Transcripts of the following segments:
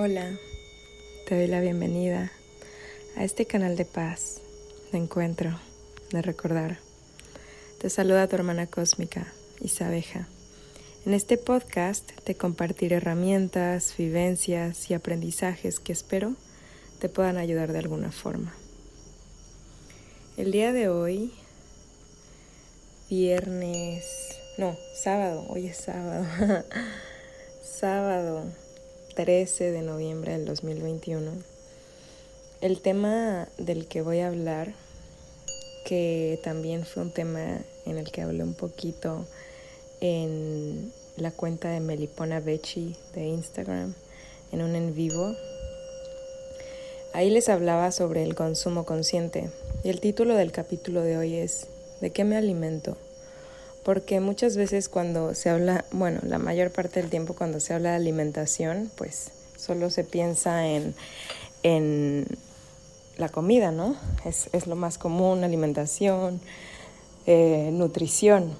Hola, te doy la bienvenida a este canal de paz, de encuentro, de recordar. Te saluda tu hermana cósmica, Isabeja. En este podcast te compartiré herramientas, vivencias y aprendizajes que espero te puedan ayudar de alguna forma. El día de hoy, viernes, no, sábado, hoy es sábado, sábado 13 de noviembre del 2021. El tema del que voy a hablar, que también fue un tema en el que hablé un poquito en la cuenta de Melipona Bechi de Instagram, en un en vivo. Ahí les hablaba sobre el consumo consciente y el título del capítulo de hoy es ¿De qué me alimento? Porque muchas veces cuando se habla, bueno, la mayor parte del tiempo cuando se habla de alimentación, pues solo se piensa en, en la comida, ¿no? Es, es, lo más común, alimentación, eh, nutrición,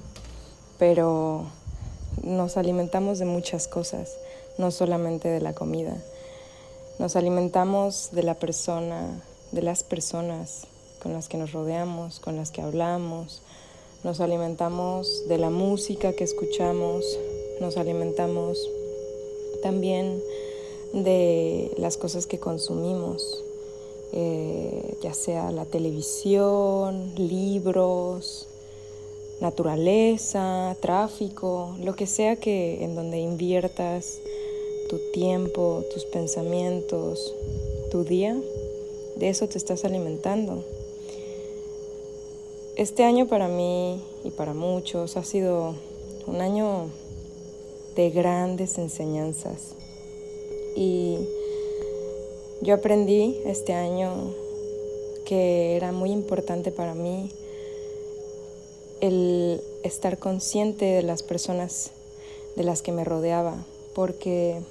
pero nos alimentamos de muchas cosas, no solamente de la comida. Nos alimentamos de la persona, de las personas con las que nos rodeamos, con las que hablamos, nos alimentamos de la música que escuchamos, nos alimentamos también de las cosas que consumimos, eh, ya sea la televisión, libros, naturaleza, tráfico, lo que sea que en donde inviertas tu tiempo, tus pensamientos, tu día, de eso te estás alimentando. Este año para mí y para muchos ha sido un año de grandes enseñanzas. Y yo aprendí este año que era muy importante para mí el estar consciente de las personas de las que me rodeaba, porque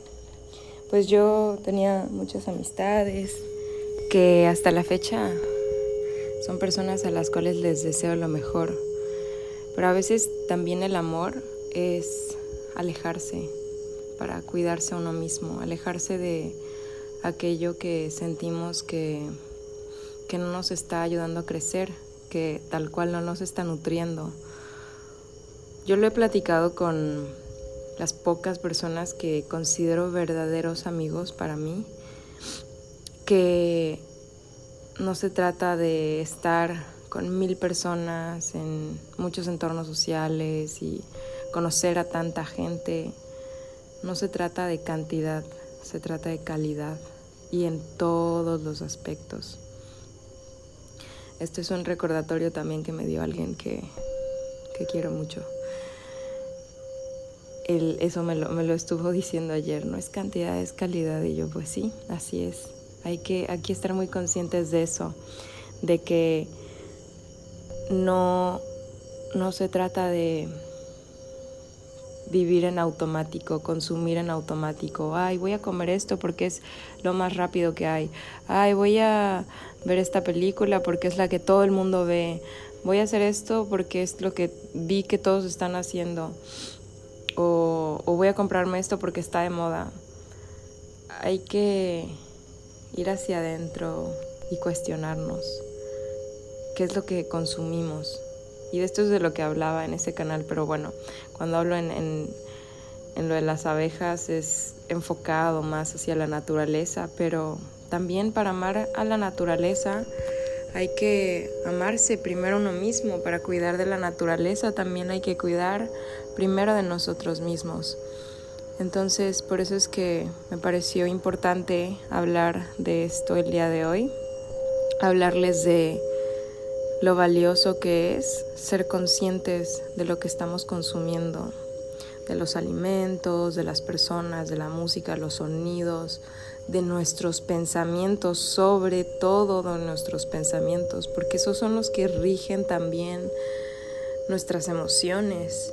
pues yo tenía muchas amistades que hasta la fecha son personas a las cuales les deseo lo mejor. Pero a veces también el amor es alejarse para cuidarse a uno mismo, alejarse de aquello que sentimos que, que no nos está ayudando a crecer, que tal cual no nos está nutriendo. Yo lo he platicado con las pocas personas que considero verdaderos amigos para mí, que no se trata de estar con mil personas en muchos entornos sociales y conocer a tanta gente. No se trata de cantidad, se trata de calidad y en todos los aspectos. Esto es un recordatorio también que me dio alguien que, quiero mucho. eso me lo, me lo estuvo diciendo ayer, no es cantidad, es calidad. Y yo, pues sí, así es. Hay que aquí estar muy conscientes de eso, de que no, no se trata de vivir en automático, consumir en automático. Ay, voy a comer esto porque es lo más rápido que hay. Ay, voy a ver esta película porque es la que todo el mundo ve. Voy a hacer esto porque es lo que vi que todos están haciendo. O, o voy a comprarme esto porque está de moda. Hay que ir hacia adentro y cuestionarnos qué es lo que consumimos. Y de esto es de lo que hablaba en ese canal, pero bueno, cuando hablo en, en, lo de las abejas es enfocado más hacia la naturaleza, pero también para amar a la naturaleza hay que amarse primero uno mismo, para cuidar de la naturaleza también hay que cuidar primero de nosotros mismos. Entonces, por eso es que me pareció importante hablar de esto el día de hoy, hablarles de lo valioso que es ser conscientes de lo que estamos consumiendo, de los alimentos, de las personas, de la música, los sonidos, de nuestros pensamientos, sobre todo de nuestros pensamientos, porque esos son los que rigen también nuestras emociones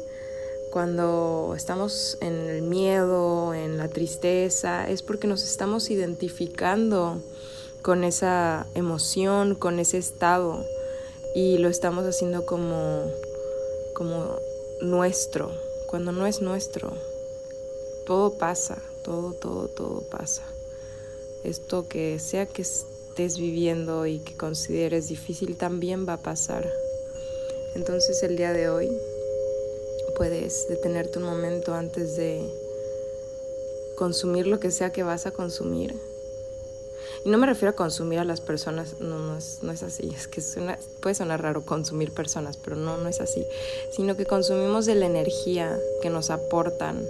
cuando estamos en el miedo, en la tristeza, es porque nos estamos identificando con esa emoción, con ese estado y lo estamos haciendo como, como nuestro, cuando no es nuestro. Todo pasa, todo, todo, todo pasa. esto que sea que estés viviendo y que consideres difícil también va a pasar. Entonces el día de hoy puedes detenerte un momento antes de consumir lo que sea que vas a consumir. Y no me refiero a consumir a las personas, no, no, es, no es así, es que puede sonar raro consumir personas, pero no, no es así, sino que consumimos de la energía que nos aportan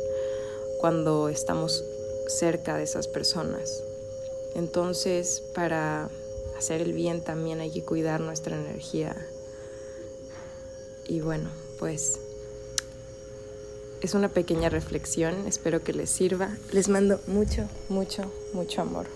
cuando estamos cerca de esas personas. Entonces, para hacer el bien también hay que cuidar nuestra energía. Y bueno, pues es una pequeña reflexión, espero que les sirva. Les mando mucho, mucho, mucho amor.